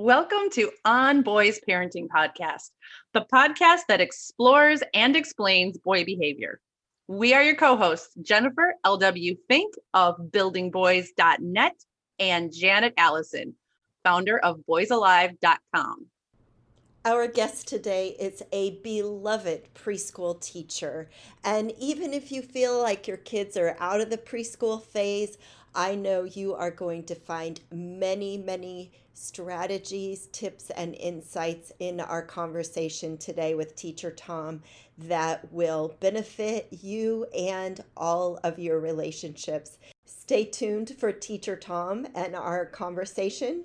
Welcome to On Boys Parenting Podcast, the podcast that explores and explains boy behavior. We are your co hosts, Jennifer L.W. Fink of buildingboys.net and Janet Allison, founder of boysalive.com. Our guest today is a beloved preschool teacher. And even if you feel like your kids are out of the preschool phase, I know you are going to find many, many strategies, tips, and insights in our conversation today with Teacher Tom that will benefit you and all of your relationships. Stay tuned for Teacher Tom and our conversation.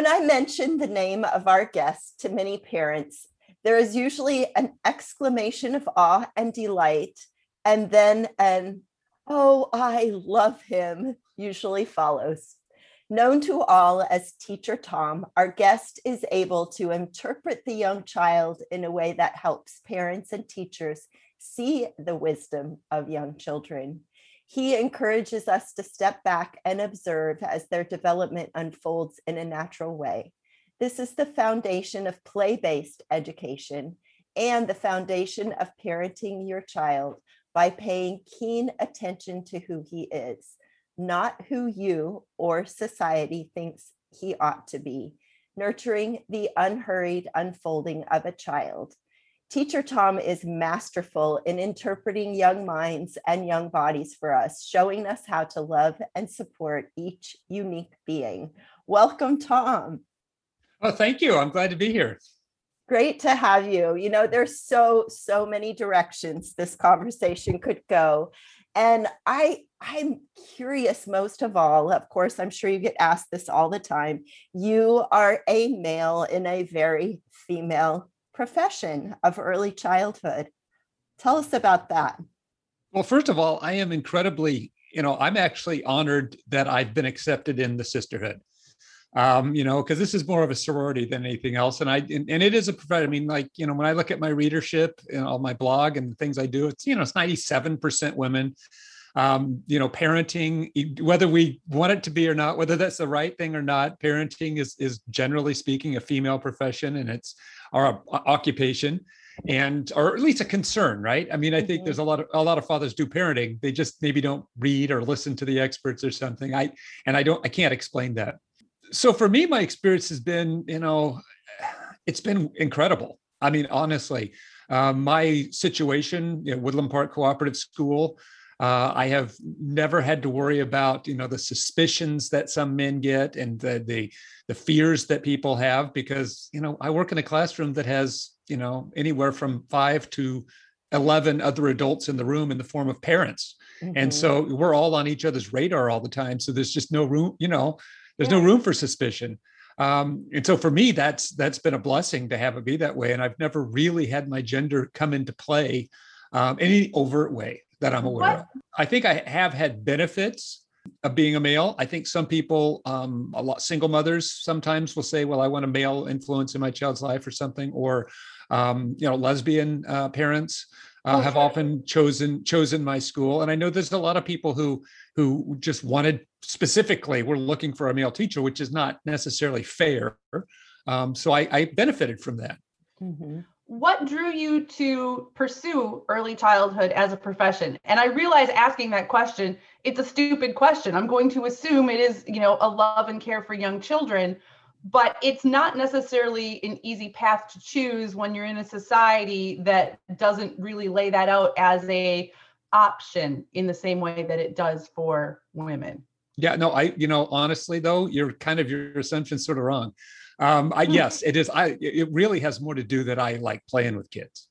When I mention the name of our guest to many parents, there is usually an exclamation of awe and delight, and then an, oh, I love him, usually follows. Known to all as Teacher Tom, our guest is able to interpret the young child in a way that helps parents and teachers see the wisdom of young children. He encourages us to step back and observe as their development unfolds in a natural way. This is the foundation of play based education and the foundation of parenting your child by paying keen attention to who he is, not who you or society thinks he ought to be, nurturing the unhurried unfolding of a child. Teacher Tom is masterful in interpreting young minds and young bodies for us, showing us how to love and support each unique being. Welcome, Tom. Oh, thank you. I'm glad to be here. Great to have you. You know, there's so, so many directions this conversation could go. And I I'm curious most of all, of course, I'm sure you get asked this all the time. You are a male in a very female profession of early childhood. Tell us about that. Well, first of all, I am incredibly, you know, I'm actually honored that I've been accepted in the sisterhood. Um, you know, because this is more of a sorority than anything else. And I and, and it is a profession. I mean, like, you know, when I look at my readership and all my blog and the things I do, it's, you know, it's 97% women. Um, you know, parenting, whether we want it to be or not, whether that's the right thing or not, parenting is is generally speaking a female profession and it's our occupation and or at least a concern right? I mean i think mm-hmm. there's a lot of a lot of fathers do parenting. They just maybe don't read or listen to the experts or something. I and i don't i can't explain that. So for me my experience has been you know it's been incredible. I mean honestly um, my situation you know, woodland park cooperative school uh, I have never had to worry about, you know, the suspicions that some men get and the, the the fears that people have because, you know, I work in a classroom that has, you know, anywhere from five to 11 other adults in the room in the form of parents. Mm-hmm. And so we're all on each other's radar all the time. So there's just no room, you know, there's yeah. no room for suspicion. Um, and so for me, that's that's been a blessing to have it be that way. And I've never really had my gender come into play um, any overt way that I'm aware what? of. I think I have had benefits of being a male. I think some people, um, a lot single mothers, sometimes will say, "Well, I want a male influence in my child's life or something," or um, you know, lesbian uh, parents. Uh, okay. have often chosen chosen my school and i know there's a lot of people who who just wanted specifically we're looking for a male teacher which is not necessarily fair um, so I, I benefited from that mm-hmm what drew you to pursue early childhood as a profession? And I realize asking that question, it's a stupid question. I'm going to assume it is, you know, a love and care for young children. but it's not necessarily an easy path to choose when you're in a society that doesn't really lay that out as a option in the same way that it does for women. Yeah, no, I, you know, honestly though, you're kind of your assumption's sort of wrong. Um, I, hmm. yes, it is. I, it really has more to do that I like playing with kids.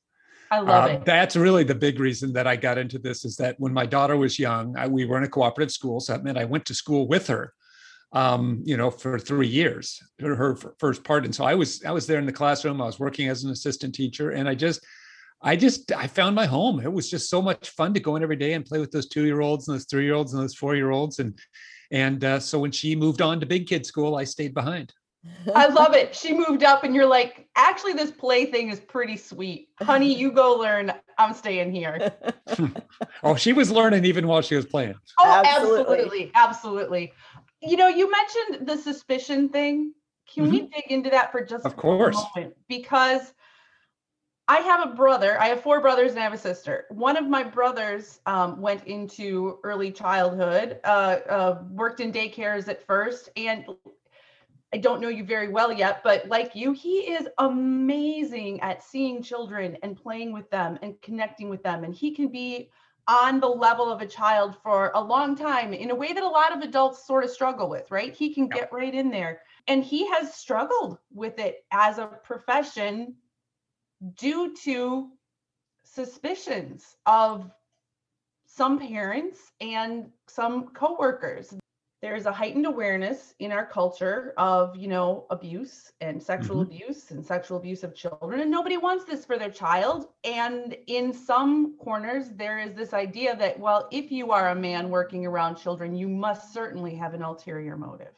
I love uh, it. That's really the big reason that I got into this is that when my daughter was young, I, we were in a cooperative school. So that meant I went to school with her um, you know, for three years, her first part. And so I was, I was there in the classroom. I was working as an assistant teacher, and I just, I just, I found my home. It was just so much fun to go in every day and play with those two-year-olds and those three-year-olds and those four-year-olds. And and uh, so when she moved on to big kid school, I stayed behind. I love it. She moved up, and you're like, actually, this play thing is pretty sweet, honey. You go learn. I'm staying here. oh, she was learning even while she was playing. Oh, absolutely, absolutely. absolutely you know, you mentioned the suspicion thing. Can mm-hmm. we dig into that for just of course. moment? Because I have a brother. I have four brothers and I have a sister. One of my brothers um, went into early childhood, uh, uh, worked in daycares at first, and I don't know you very well yet, but like you, he is amazing at seeing children and playing with them and connecting with them. And he can be on the level of a child for a long time in a way that a lot of adults sort of struggle with, right? He can get right in there. And he has struggled with it as a profession due to suspicions of some parents and some coworkers there's a heightened awareness in our culture of you know abuse and sexual mm-hmm. abuse and sexual abuse of children and nobody wants this for their child and in some corners there is this idea that well if you are a man working around children you must certainly have an ulterior motive.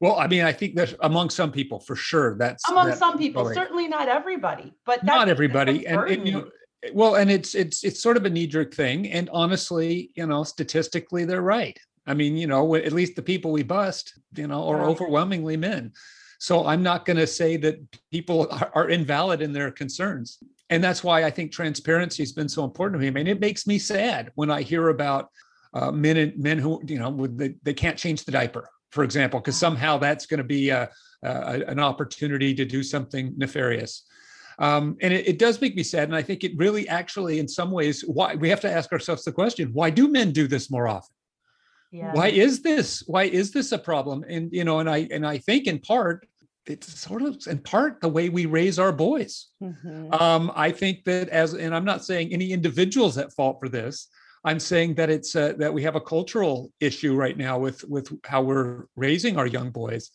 Well i mean i think that among some people for sure that's among that's some people certainly not everybody but not everybody and, and you know well and it's it's it's sort of a knee-jerk thing and honestly you know statistically they're right I mean, you know, at least the people we bust, you know, are overwhelmingly men. So I'm not going to say that people are, are, invalid in their concerns. And that's why I think transparency has been so important to me. I mean, it makes me sad when I hear about uh, men and men who, you know, they, they can't change the diaper, for example, because somehow that's going to be a, a, an opportunity to do something nefarious. Um, and it, it, does make me sad. And I think it really actually, in some ways, why we have to ask ourselves the question, why do men do this more often? Yeah. why is this? Why is this a problem? And you know and i and i think in part it's sort of in part the way we raise our boys. Mm-hmm. um, i think that as and i'm not saying any individuals at fault for this. I'm saying that it's uh, that we have a cultural issue right now with with how we're raising our young boys.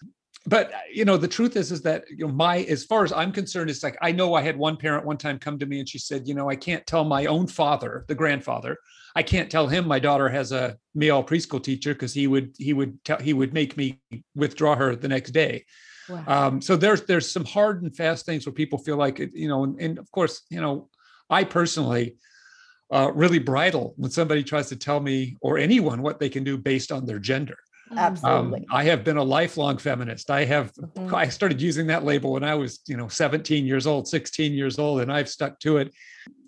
But you know the truth is is that you know my as far as i'm concerned it's like i know i had one parent one time come to me and she said you know i can't tell my own father the grandfather I can't tell him my daughter has a male preschool teacher because he would he would tell he would make me withdraw her the next day. Wow. Um, so there's there's some hard and fast things where people feel like it, you know, and, and of course, you know, I personally uh, really bridle when somebody tries to tell me or anyone what they can do based on their gender. Mm. Absolutely. Um, I have been a lifelong feminist. I have mm-hmm. I started using that label when I was, you know, 17 years old, 16 years old, and I've stuck to it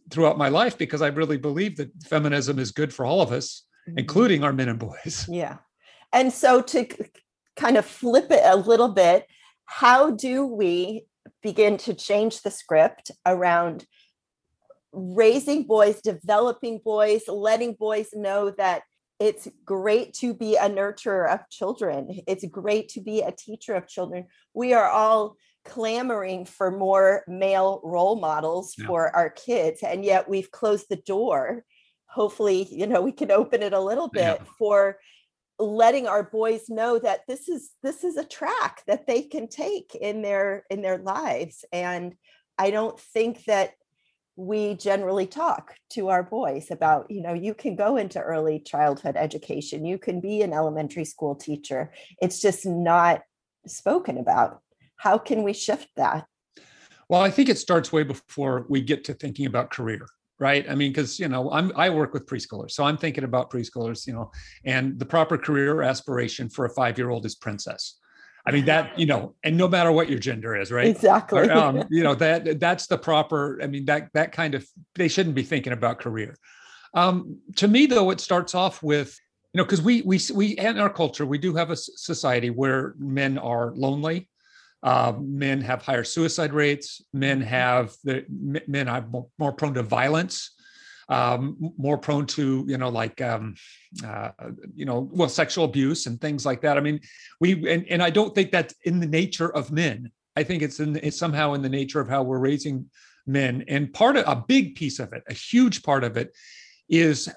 throughout my life because I really believe that feminism is good for all of us, mm-hmm. including our men and boys. Yeah. And so to kind of flip it a little bit, how do we begin to change the script around raising boys, developing boys, letting boys know that it's great to be a nurturer of children. It's great to be a teacher of children. We are all clamoring for more male role models yeah. for our kids and yet we've closed the door hopefully you know we can open it a little bit yeah. for letting our boys know that this is this is a track that they can take in their in their lives and i don't think that we generally talk to our boys about you know you can go into early childhood education you can be an elementary school teacher it's just not spoken about how can we shift that? Well, I think it starts way before we get to thinking about career right? I mean because you know i'm i work with preschoolers so i'm thinking about preschoolers you know and the proper career aspiration for a five year old is princess. I mean that you know and no matter what your gender is right? Exactly. Um, you know that that's the proper i mean that that kind of they shouldn't be thinking about career. Um, to me though it starts off with you know, because we we we in our culture we do have a society where men are lonely, uh, men have higher suicide rates, men mm-hmm. have the men are more prone to violence, um, more prone to you know like um, uh, you know well sexual abuse and things like that. I mean, we and, and I don't think that's in the nature of men. I think it's in it's somehow in the nature of how we're raising men, and part of a big piece of it, a huge part of it, is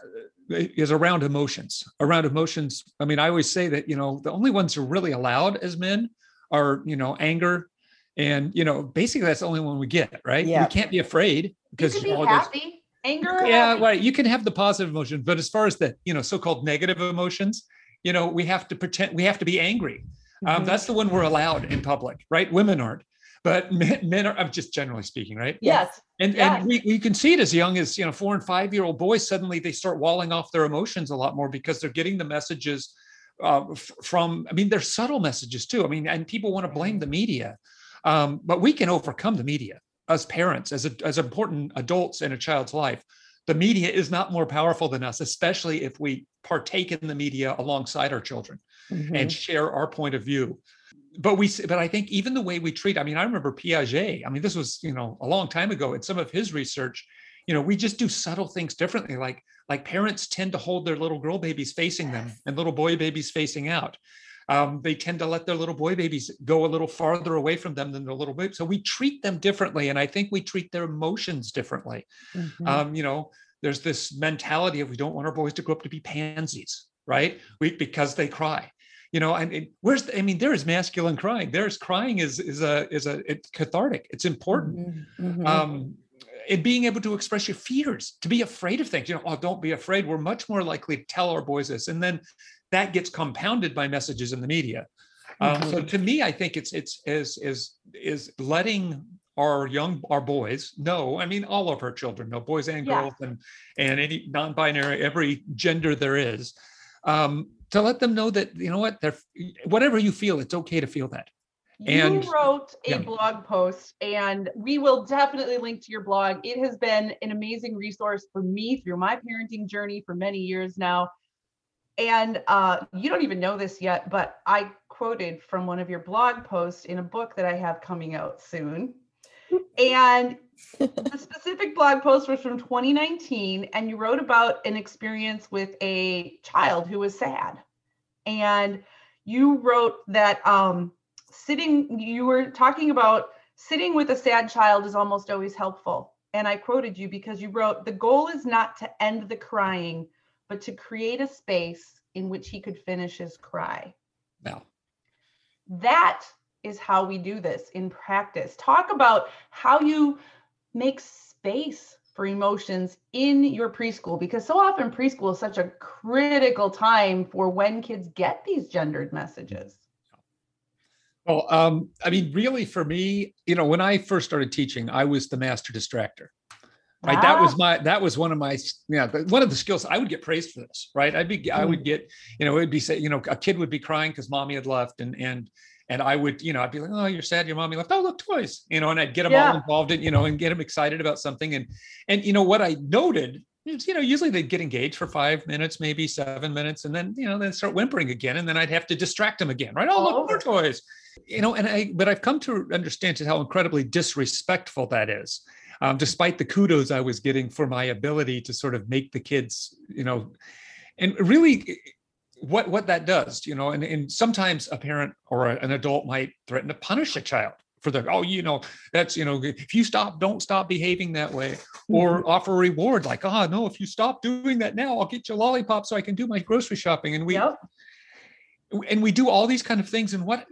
is around emotions around emotions i mean i always say that you know the only ones who are really allowed as men are you know anger and you know basically that's the only one we get right yeah. we can't be afraid because you can be happy anger yeah happy. right you can have the positive emotions but as far as the you know so-called negative emotions you know we have to pretend we have to be angry um, mm-hmm. um, that's the one we're allowed in public right women aren't but men, men are i'm just generally speaking right yes and yes. and we, we can see it as young as you know four and five year old boys suddenly they start walling off their emotions a lot more because they're getting the messages uh, f- from i mean they're subtle messages too. I mean and people want to blame the media um, but we can overcome the media as parents as a, as important adults in a child's life. The media is not more powerful than us especially if we partake in the media alongside our children mm-hmm. and share our point of view. But we but i think even the way we treat i mean i remember piaget i mean this was you know a long time ago in some of his research you know we just do subtle things differently like like parents tend to hold their little girl babies facing them and little boy babies facing out. Um, they tend to let their little boy babies go a little farther away from them than their little baby so we treat them differently and i think we treat their emotions differently. Mm-hmm. um, you know there's this mentality of we don't want our boys to grow up to be pansies right? We because they cry. You know and it, where's the, i mean there is masculine crying. There's crying is is a is a it's cathartic. It's important. Mm-hmm. mm-hmm. um and being able to express your fears to be afraid of things you know oh don't be afraid we're much more likely to tell our boys this and then that gets compounded by messages in the media um, mm-hmm. so to me i think it's it's is is is letting our young our boys know i mean all of our children know boys and girls yeah. and and any non-binary every gender there is um, to let them know that you know what they're whatever you feel it's okay to feel that and you wrote a yeah. blog post and we will definitely link to your blog. It has been an amazing resource for me through my parenting journey for many years now. And uh, you don't even know this yet but i quoted from one of your blog posts in a book that i have coming out soon. And the specific blog post was from 2019 and you wrote about an experience with a child who was sad. And you wrote that um, sitting you were talking about sitting with a sad child is almost always helpful. And i quoted you because you wrote the goal is not to end the crying but to create a space in which he could finish his cry. Now. That is how we do this in practice. Talk about how you make space for emotions in your preschool because so often preschool is such a critical time for when kids get these gendered messages well um, i mean really for me you know when i first started teaching i was the master distractor right ah. that was my that was one of my yeah one of the skills i would get praised for this right i'd be i would hmm. get you know it would be say you know a kid would be crying because mommy had left and and and I would, you know, I'd be like, "Oh, you're sad, your mommy left. Oh, look, toys," you know, and I'd get them yeah. all involved in, you know, and get them excited about something. And and you know what I noted you know, usually they'd get engaged for five minutes, maybe seven minutes, and then you know, then start whimpering again, and then I'd have to distract them again, right? Oh, look, more toys, you know. And I, but I've come to understand just how incredibly disrespectful that is. Um, despite the kudos I was getting for my ability to sort of make the kids, you know, and really what what that does you know and, and sometimes a parent or an adult might threaten to punish a child for the oh you know that's you know if you stop don't stop behaving that way or mm-hmm. offer a reward like oh no if you stop doing that now i'll get you a lollipop so i can do my grocery shopping and we yep. and we do all these kind of things and what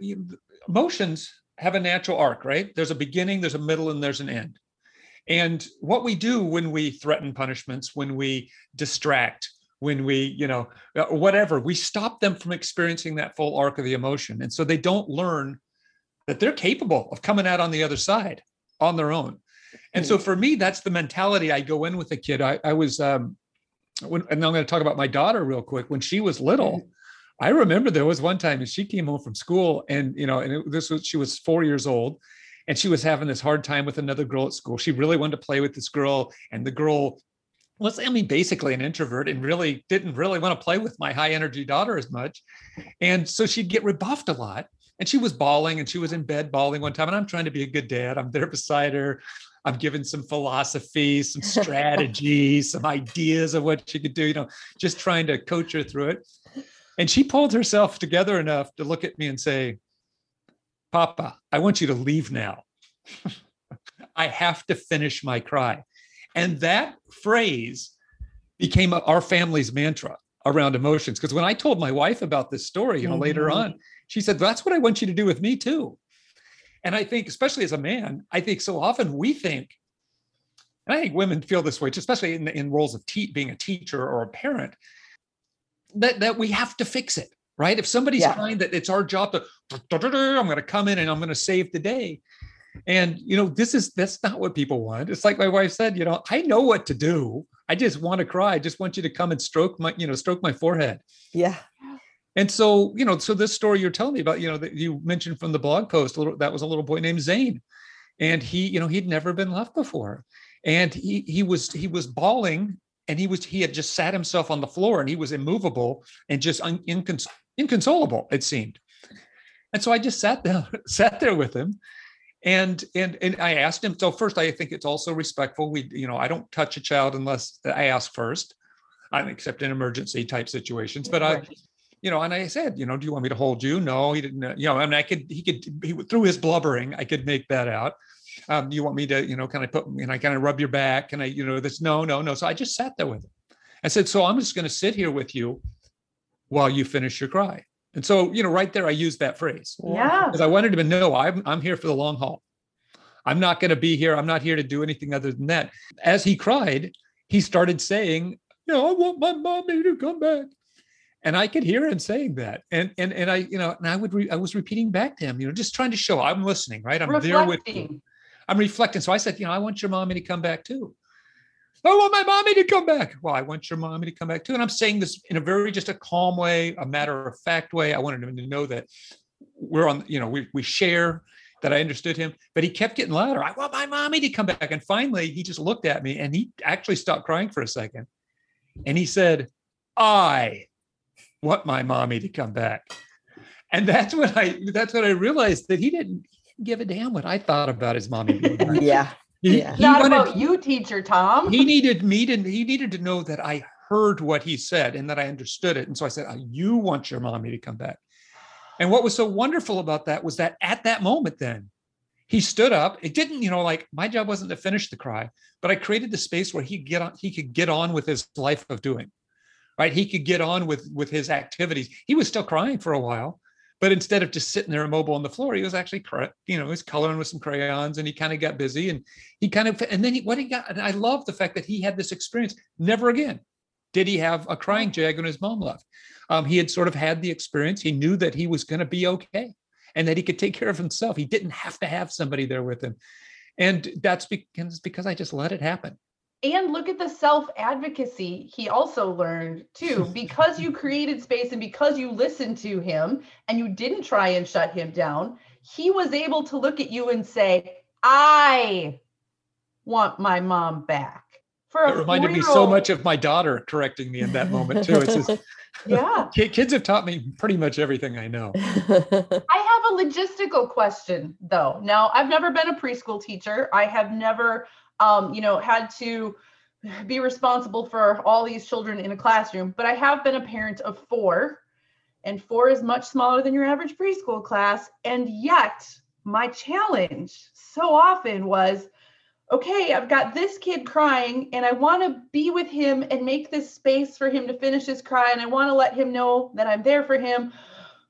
emotions have a natural arc right there's a beginning there's a middle and there's an end and what we do when we threaten punishments when we distract when we you know uh, whatever we stop them from experiencing that full arc of the emotion and so they don't learn that they're capable of coming out on the other side on their own and so hmm. for me that's the mentality i go in with a kid i, I was um when, and i'm going to talk about my daughter real quick when she was little hmm. i remember there was one time and she came home from school and you know and it, this was she was four years old and she was having this hard time with another girl at school she really wanted to play with this girl and the girl was, I mean, basically an introvert and really didn't really want to play with my high energy daughter as much. And so she'd get rebuffed a lot. And she was bawling and she was in bed bawling one time. And I'm trying to be a good dad. I'm there beside her. I'm giving some philosophy, some strategy, some ideas of what she could do, you know, just trying to coach her through it. And she pulled herself together enough to look at me and say, Papa, I want you to leave now. I have to finish my cry. And that phrase became our family's mantra around emotions. Because when I told my wife about this story, you know, mm-hmm. later on, she said, That's what I want you to do with me too. And I think, especially as a man, I think so often we think, and I think women feel this way, especially in, in roles of te- being a teacher or a parent, that, that we have to fix it, right? If somebody's yeah. trying that it's our job to, I'm going to come in and I'm going to save the day. And, you know, this is, that's not what people want. It's like my wife said, you know, I know what to do. I just want to cry. I just want you to come and stroke my, you know, stroke my forehead. Yeah. And so, you know, so this story you're telling me about, you know, that you mentioned from the blog post, little, that was a little boy named Zane, and he, you know, he'd never been left before, and he he was he was bawling, and he was he had just sat himself on the floor, and he was immovable and just un, incons- inconsolable, it seemed. And so I just sat there sat there with him, and and and I asked him. So first, I think it's also respectful. We, you know, I don't touch a child unless I ask first. I except in emergency type situations, but I you know, and I said, you know, do you want me to hold you? No, he didn't. You know, I mean, I could, he could, he through his blubbering, I could make that out. Um, you want me to, you know, can i put, and I kind of rub your back, and I, you know, this, no, no, no. So I just sat there with him. I said, so I'm just going to sit here with you while you finish your cry. And so, you know, right there, I used that phrase. Yeah. Because I wanted him to know I'm, I'm here for the long haul. I'm not going to be here. I'm not here to do anything other than that. As he cried, he started saying, you know, I want my mommy to come back and I could hear him saying that, and and and I, you know, and I would, re, I was repeating back to him, you know, just trying to show I'm listening, right? I'm reflecting. there with you. I'm reflecting. So I said, you know, I want your mommy to come back too. Oh, I want my mommy to come back. Well, I want your mommy to come back too. And I'm saying this in a very just a calm way, a matter of fact way. I wanted him to know that we're on, you know, we we share that I understood him, but he kept getting louder. I want my mommy to come back. And finally, he just looked at me and he actually stopped crying for a second. And he said, I want my mommy to come back. And that's when I that's when I realized that he didn't, he didn't give a damn what I thought about his mommy yeah. He, yeah. He Not wanted, about you, teacher Tom. He needed me to he needed to know that I heard what he said and that I understood it. And so I said, oh, you want your mommy to come back. And what was so wonderful about that was that at that moment, then he stood up. It didn't, you know, like my job wasn't to finish the cry, but I created the space where he get on, he could get on with his life of doing right? He could get on with with his activities. He was still crying for a while, but instead of just sitting there immobile on the floor, he was actually, you know, he was coloring with some crayons, and he kind of got busy, and he kind of, and then he, what he got, and I love the fact that he had this experience. Never again did he have a crying jag when his mom left. Um, he had sort of had the experience. He knew that he was going to be okay, and that he could take care of himself. He didn't have to have somebody there with him, and that's because because I just let it happen and look at the self advocacy he also learned too. Because you created space and because you listened to him and you didn't try and shut him down he was able to look at you and say i want my mom back. For it reminded me so much of my daughter correcting me in that moment too. It's just yeah. Kids have taught me pretty much everything i know. I have a logistical question though. Now i've never been a preschool teacher. I have never um, you know, had to be responsible for all these children in a classroom. But I have been a parent of four, and four is much smaller than your average preschool class. And yet, my challenge so often was okay, I've got this kid crying, and I want to be with him and make this space for him to finish his cry, and I want to let him know that I'm there for him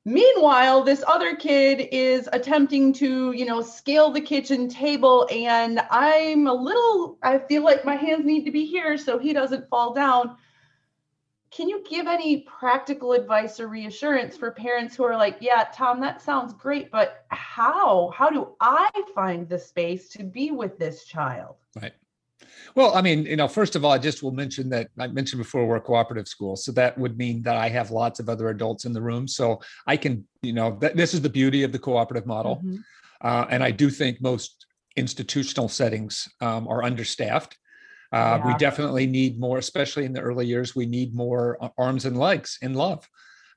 Meanwhile, this other kid is attempting to, you know, scale the kitchen table, and I'm a little, I feel like my hands need to be here so he doesn't fall down. Can you give any practical advice or reassurance for parents who are like, yeah, Tom, that sounds great, but how? How do I find the space to be with this child? Right. Well, I mean, you know, first of all, I just will mention that I mentioned before we're a cooperative school. So that would mean that I have lots of other adults in the room. So I can, you know, that this is the beauty of the cooperative model. Mm-hmm. Uh, and I do think most institutional settings um, are understaffed. Uh, We definitely need more, especially in the early years. We need more arms and legs in love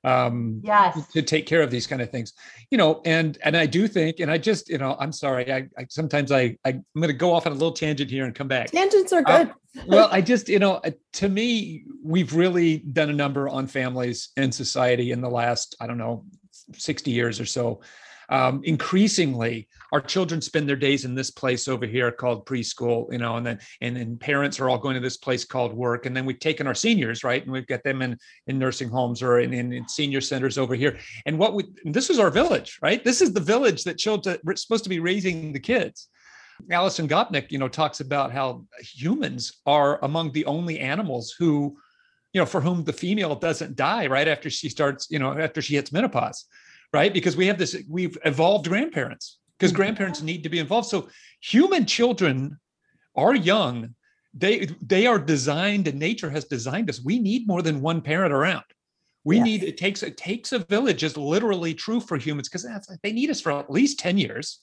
um, Yes. to take care of these kind of things. You know, and and I do think, and I just, you know, I'm sorry, I, I sometimes I, I I'm going to go off on a little tangent here and come back Tangents are Uh, good. well, I just, you know, uh, to me, we've really done a number on families and society in the last, I don't know, 60 years or so. Um, increasingly, our children spend their days in this place over here called preschool, you know, and then and then parents are all going to this place called work, and then we've taken our seniors, right, and we've got them in in nursing homes or in, in, in senior centers over here. And what we this is our village, right? This is the village that children are supposed to be raising the kids. Alison Gopnik, you know, talks about how humans are among the only animals who, you know, for whom the female doesn't die right after she starts, you know, after she hits menopause, right? Because we have this, we've evolved grandparents because Mhm. grandparents need to be involved. So human children are young. They they are designed, and nature has designed us. We need more than one parent around. We Yes. need it takes it takes a village is literally true for humans because that's they need us for at least 10 years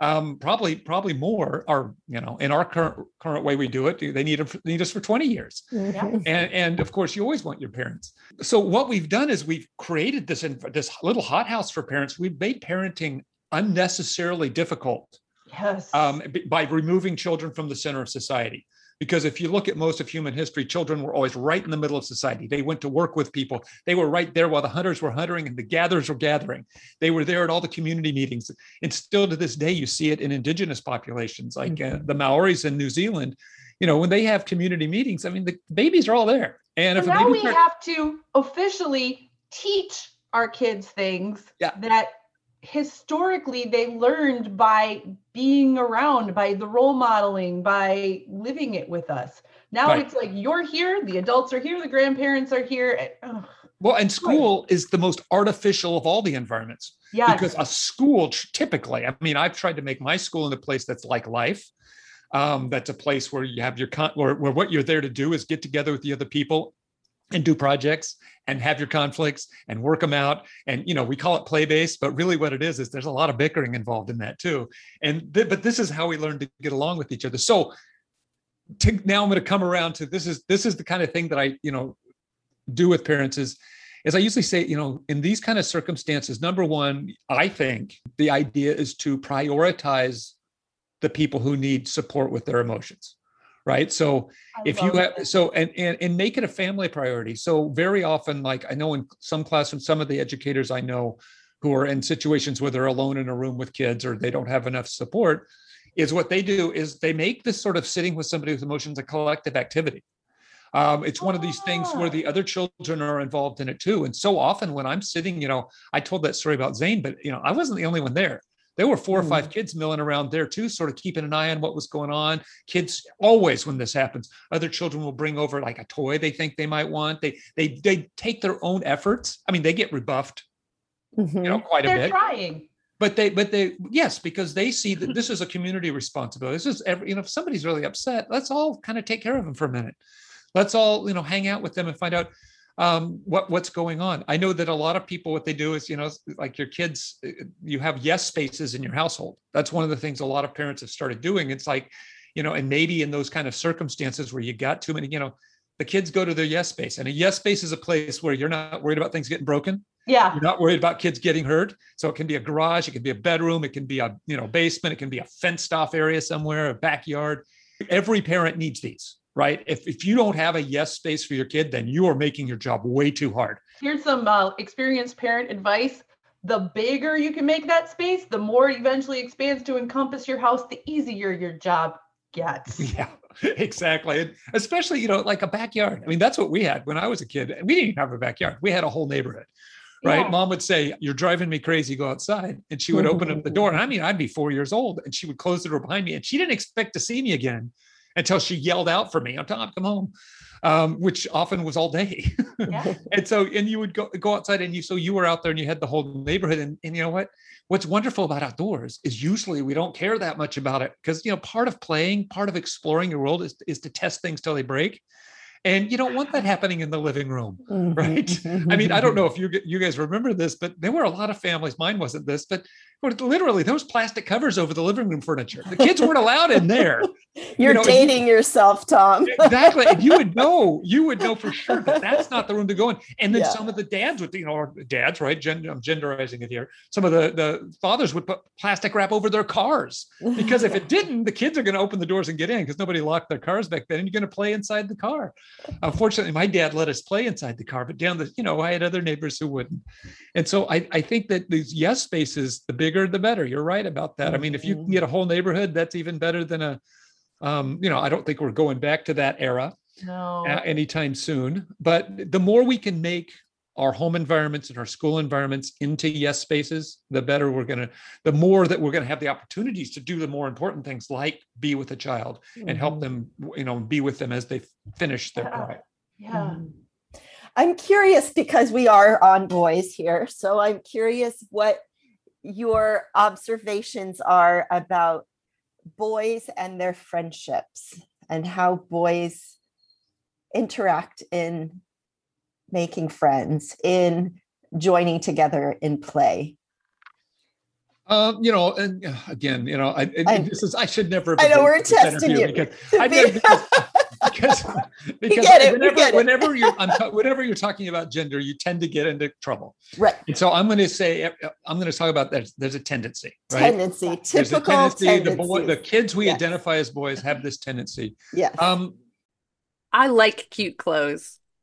um, probably probably more or you know in our current current way we do it they need, it- need us for 20 years Mhm. and and of course you always want your parents so what we've done is we've created this in- this little hothouse for parents we've made parenting unnecessarily difficult Yes. um, by removing children from the center of society. Because if you look at most of human history, children were always right in the middle of society. They went to work with people. They were right there while the hunters were hunting and the gatherers were gathering. They were there at all the community meetings. And still to this day, you see it in indigenous populations like uh, the Maoris in New Zealand. You know, when they have community meetings, I mean, the babies are all there. And So if now we start- have to officially teach our kids things Yeah. that historically they learned by being around, by the role modeling, by living it with us. Now Right. it's like you're here, the adults are here, the grandparents are here. ugh, well, and school is the most artificial of all the environments. yes. because a school typically i mean i've tried to make my school in a place that's like life um, that's a place where you have your con where, where what you're there to do is get together with the other people and do projects and have your conflicts and work them out. And you know we call it play based but really what it is is there's a lot of bickering involved in that too. And th- but this is how we learn to get along with each other. So to, now i'm going to come around to this is this is the kind of thing that i you know do with parents is is I usually say, you know, in these kind of circumstances, number one, I think the idea is to prioritize the people who need support with their emotions. Right. So I if you have it. so and, and and make it a family priority. So very often, like I know in some classrooms, some of the educators I know who are in situations where they're alone in a room with kids or they don't have enough support, is what they do is they make this sort of sitting with somebody with emotions a collective activity. Um, it's one of these things where Ah. the other children are involved in it too. And so often when I'm sitting, you know, I told that story about Zane, but you know, I wasn't the only one there. There were four or hmm. five kids milling around there too, sort of keeping an eye on what was going on. Kids always, when this happens, other children will bring over like a toy they think they might want. They they they take their own efforts. I mean, they get rebuffed, you know, mm-hmm. quite a bit. they're bit trying. but they but they yes because they see that this is a community responsibility this is every you know if somebody's really upset let's all kind of take care of them for a minute let's all you know hang out with them and find out um, what what's going on i know that a lot of people what they do is you know like your kids uh, you have yes spaces in your household that's one of the things a lot of parents have started doing it's like you know and maybe in those kind of circumstances where you got too many you know the kids go to their yes space and a yes space is a place where you're not worried about things getting broken Yeah. you're not worried about kids getting hurt. So it can be a garage, it can be a bedroom, it can be a you know basement, it can be a fenced off area somewhere, a backyard. Every parent needs these, right? If if you don't have a yes space for your kid, then you are making your job way too hard. Here's some uh, experienced parent advice. The bigger you can make that space, the more it eventually expands to encompass your house, the easier your job gets. Yeah, exactly. And especially, you know, like a backyard. I mean, that's what we had when I was a kid. We didn't even have a backyard. We had a whole neighborhood. Right. Yeah. Mom would say, You're driving me crazy, go outside. And she would open up the door. And I mean, I'd be four years old and she would close the door behind me. And she didn't expect to see me again until she yelled out for me, I'm Tom, come home. Um, which often was all day. Yeah. and so and you would go go outside and you so you were out there and you had the whole neighborhood and, and you know what what's wonderful about outdoors is usually we don't care that much about it because you know part of playing part of exploring your world is, is to test things till they break and you don't want that happening in the living room Mhm, right? I mean, I don't know if you you guys remember this, but there were a lot of families. Mine wasn't this, but literally those plastic covers over the living room furniture. The kids weren't allowed in there. You're know, and you- dating yourself, Tom. Exactly, and you would know, you would know for sure that that's not the room to go in. And then Yeah. some of the dads would, you know, or dads, right? Gender, I'm genderizing it here. Some of the the fathers would put plastic wrap over their cars because if it didn't, the kids are going to open the doors and get in because nobody locked their cars back then, and you're going to play inside the car. Unfortunately, my dad let us play inside the car, but down the, you know, I had other neighbors who wouldn't. And so I, I think that these yes spaces, the bigger the better. You're right about that. I mean, if you can get a whole neighborhood, that's even better than a, um, you know, I don't think we're going back to that era No. uh, anytime soon. But the more we can make our home environments and our school environments into yes spaces, the better we're going to, the more that we're going to have the opportunities to do the more important things like be with a child and help Mhm. them, you know, be with them as they finish their Yeah. cry. yeah. Mhm. I'm curious because we are on boys here. So I'm curious what your observations are about boys and their friendships and how boys interact in making friends, in joining together in play. Um, you know, and again, you know, I, and I'm- this is I should never. have I know, been we're doing this testing you. because I be- because because, because get it, we whenever, it. whenever you're I'm ta- whenever you're talking about gender, you tend to get into trouble. Right. And so I'm going to say uh, I'm going to talk about that. There's a tendency, right? Tendency, There's a typical tendency. tendency. The, boy, the kids we Yes. identify as boys have this tendency. Yeah. Um, I like cute clothes.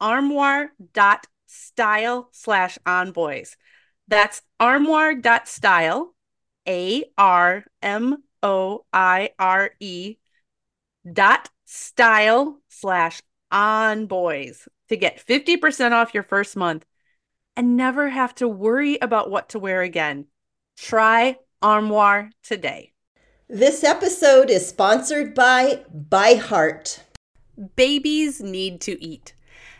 armoire.style slash onboys. That's armoire.style, A R M O I R E dot style slash onboys to get 50% off your first month and never have to worry about what to wear again. Try Armoire today. This episode is sponsored by ByHeart. Babies need to eat.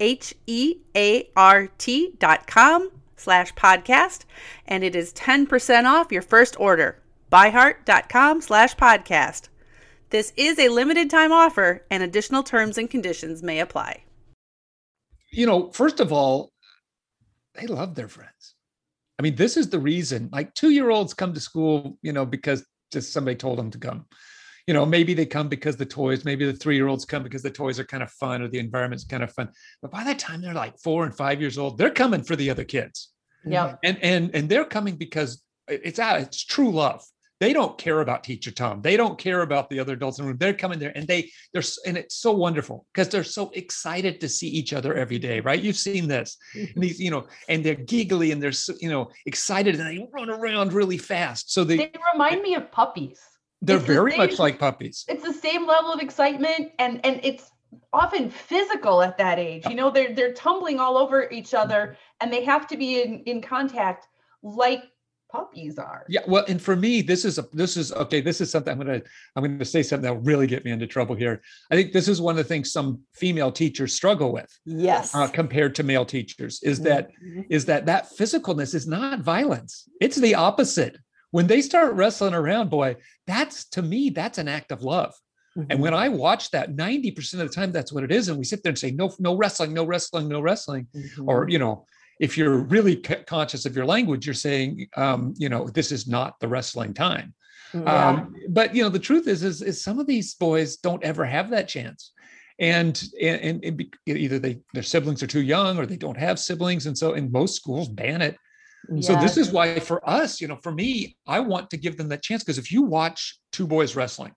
H E A R T dot com slash podcast, and it is 10% off your first order. Byheart.com slash podcast. This is a limited time offer, and additional terms and conditions may apply. you know, first of all, they love their friends. I mean, this is the reason like two year olds come to school, you know, because just somebody told them to come. You know, maybe they come because the toys, maybe the three year olds come because the toys are kind of fun or the environment's kind of fun. But by the time they're like four and five years old, they're coming for the other kids. Yeah. Mm-hmm. And and and they're coming because it's out, it's true love. They don't care about teacher Tom. They don't care about the other adults in the room. They're coming there and they they're and it's so wonderful because they're so excited to see each other every day, right? You've seen this. And these, you know, and they're giggly and they're so, you know excited and they run around really fast. So they They remind me of puppies. They're the very much like puppies. it's the same level of excitement and and it's often physical at that age you know they're they're tumbling all over each Mm-hmm. other and they have to be in in contact like puppies are Yeah, well, and for me, this is a this is okay. This is something I'm gonna I'm gonna say something that will really get me into trouble here. I think this is one of the things some female teachers struggle with Yes. uh, compared to male teachers. Is that Mhm. is that that physicalness is not violence. It's the opposite. When they start wrestling around, boy, that's to me that's an act of love. And Mhm. when I watch that, 90% of the time, that's what it is. And we sit there and say, no, no wrestling, no wrestling, no wrestling. Mhm. Or, you know, if you're really c- conscious of your language, you're saying, um, you know, this is not the wrestling time. Yeah. Um, but you know, the truth is, is, is some of these boys don't ever have that chance. And, and, and be- either they, their siblings are too young or they don't have siblings. And so in most schools ban it. So this is why for us, you know, for me, I want to give them that chance because if you watch two boys wrestling,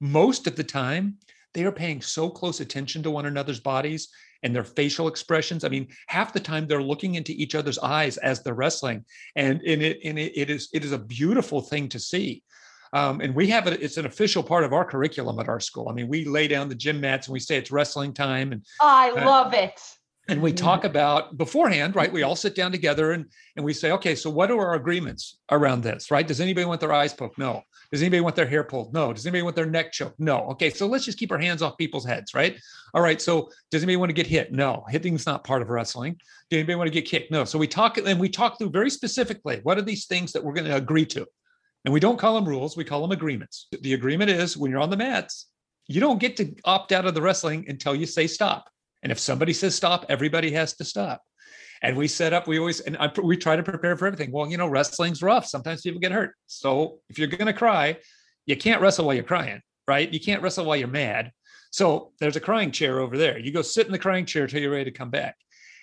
most of the time they are paying so close attention to one another's bodies and their facial expressions. I mean, half the time they're looking into each other's eyes as they're wrestling, and in it, and it, it is it is a beautiful thing to see. Um, and we have it; it's an official part of our curriculum at our school. I mean, we lay down the gym mats and we say it's wrestling time, and i Uh, love it and we talk mm-hmm. about beforehand right we all sit down together and and we say okay so what are our agreements around this? Right? Does anybody want their eyes poked? No. Does anybody want their hair pulled? No. Does anybody want their neck choked? No. Okay so let's just keep our hands off people's heads right? All right so does anybody want to get hit? No. Hitting's not part of wrestling. Do anybody want to get kicked? No. So we talk and we talk through very specifically what are these things that we're going to agree to? And we don't call them rules we call them agreements. The agreement is when you're on the mats you don't get to opt out of the wrestling until you say stop and if somebody says stop, everybody has to stop. And we set up, we always, and I, we try to prepare for everything. Well, you know, wrestling's rough. Sometimes people get hurt. So if you're going to cry, you can't wrestle while you're crying, right? You can't wrestle while you're mad. So there's a crying chair over there. You go sit in the crying chair till you're ready to come back.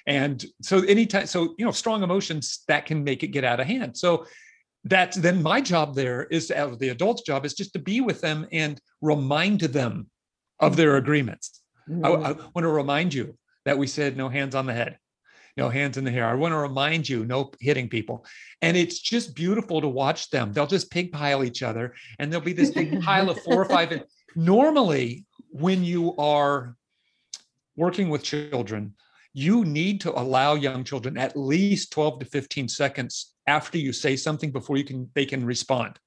And so anytime, so, you know, strong emotions that can make it get out of hand. So that's then my job there is to, the adult's job is just to be with them and remind them of their agreements. I, Mhm. I want to remind you that we said no hands on the head, no hands in the hair. I want to remind you no hitting people. And it's just beautiful to watch them. They'll just pig pile each other and there'll be this big pile of four or five. And normally, when you are working with children, you need to allow young children at least 12 to 15 seconds after you say something before you can they can respond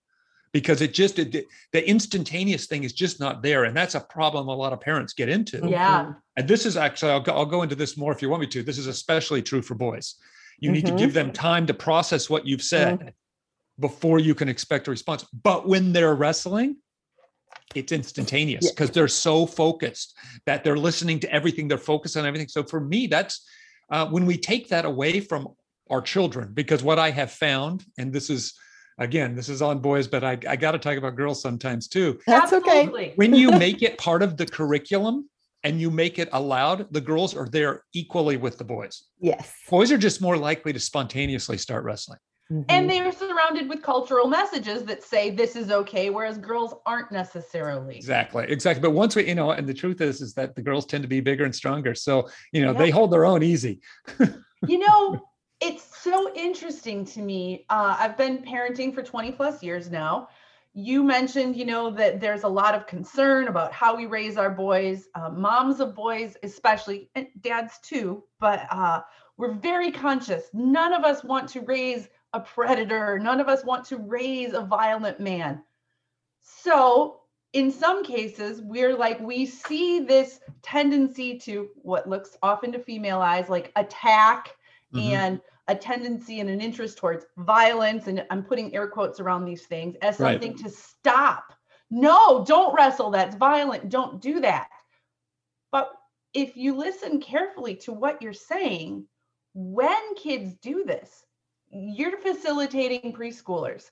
because it just it, the instantaneous thing is just not there. And that's a problem a lot of parents get into. Yeah. And this is actually I'll go, I'll go into this more if you want me to. This is especially true for boys. You need Mhm. to give them time to process what you've said before you can expect a response. But when they're wrestling it's instantaneous Yeah. because they're so focused that they're listening to everything they're focused on everything. So for me that's uh, when we take that away from our children because what i have found and this is again this is on boys but i, I got to talk about girls sometimes too That's okay. When you make it part of the curriculum and you make it allowed, the girls are there equally with the boys. Yes. Boys are just more likely to spontaneously start wrestling. Mhm. and they're surrounded with cultural messages that say this is okay whereas girls aren't necessarily Exactly, exactly. But once we, you know, and the truth is, is that the girls tend to be bigger and stronger. So, you know, Yeah. they hold their own easy. you know it's so interesting to me uh, i've been parenting for 20 plus years now. You mentioned you know that there's a lot of concern about how we raise our boys. Uh, moms of boys especially and dads too but uh, we're very conscious. None of us want to raise a predator. None of us want to raise a violent man. So in some cases we're like we see this tendency to what looks often to female eyes like attack Mhm. and a tendency and an interest towards violence and i'm putting air quotes around these things as Right. something to stop no don't wrestle that's violent don't do that but if you listen carefully to what you're saying when kids do this you're facilitating preschoolers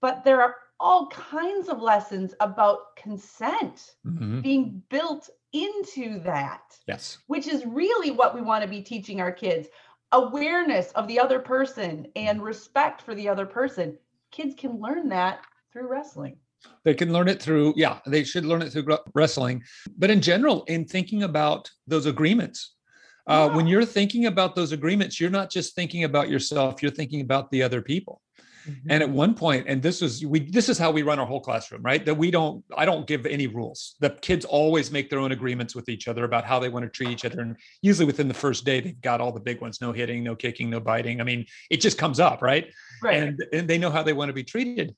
but there are all kinds of lessons about consent Mhm. being built into that Yes. which is really what we want to be teaching our kids awareness of the other person and respect for the other person kids can learn that through wrestling They can learn it through, yeah, they should learn it through wrestling. But in general, in thinking about those agreements, uh, when you're thinking about those agreements, you're not just thinking about yourself, you're thinking about the other people. Mm-hmm. And at one point, and this is we this is how we run our whole classroom, right? That we don't I don't give any rules. The kids always make their own agreements with each other about how they want to treat each other. And usually within the first day, they've got all the big ones: no hitting, no kicking, no biting. I mean, it just comes up, right? Right. And and they know how they want to be treated.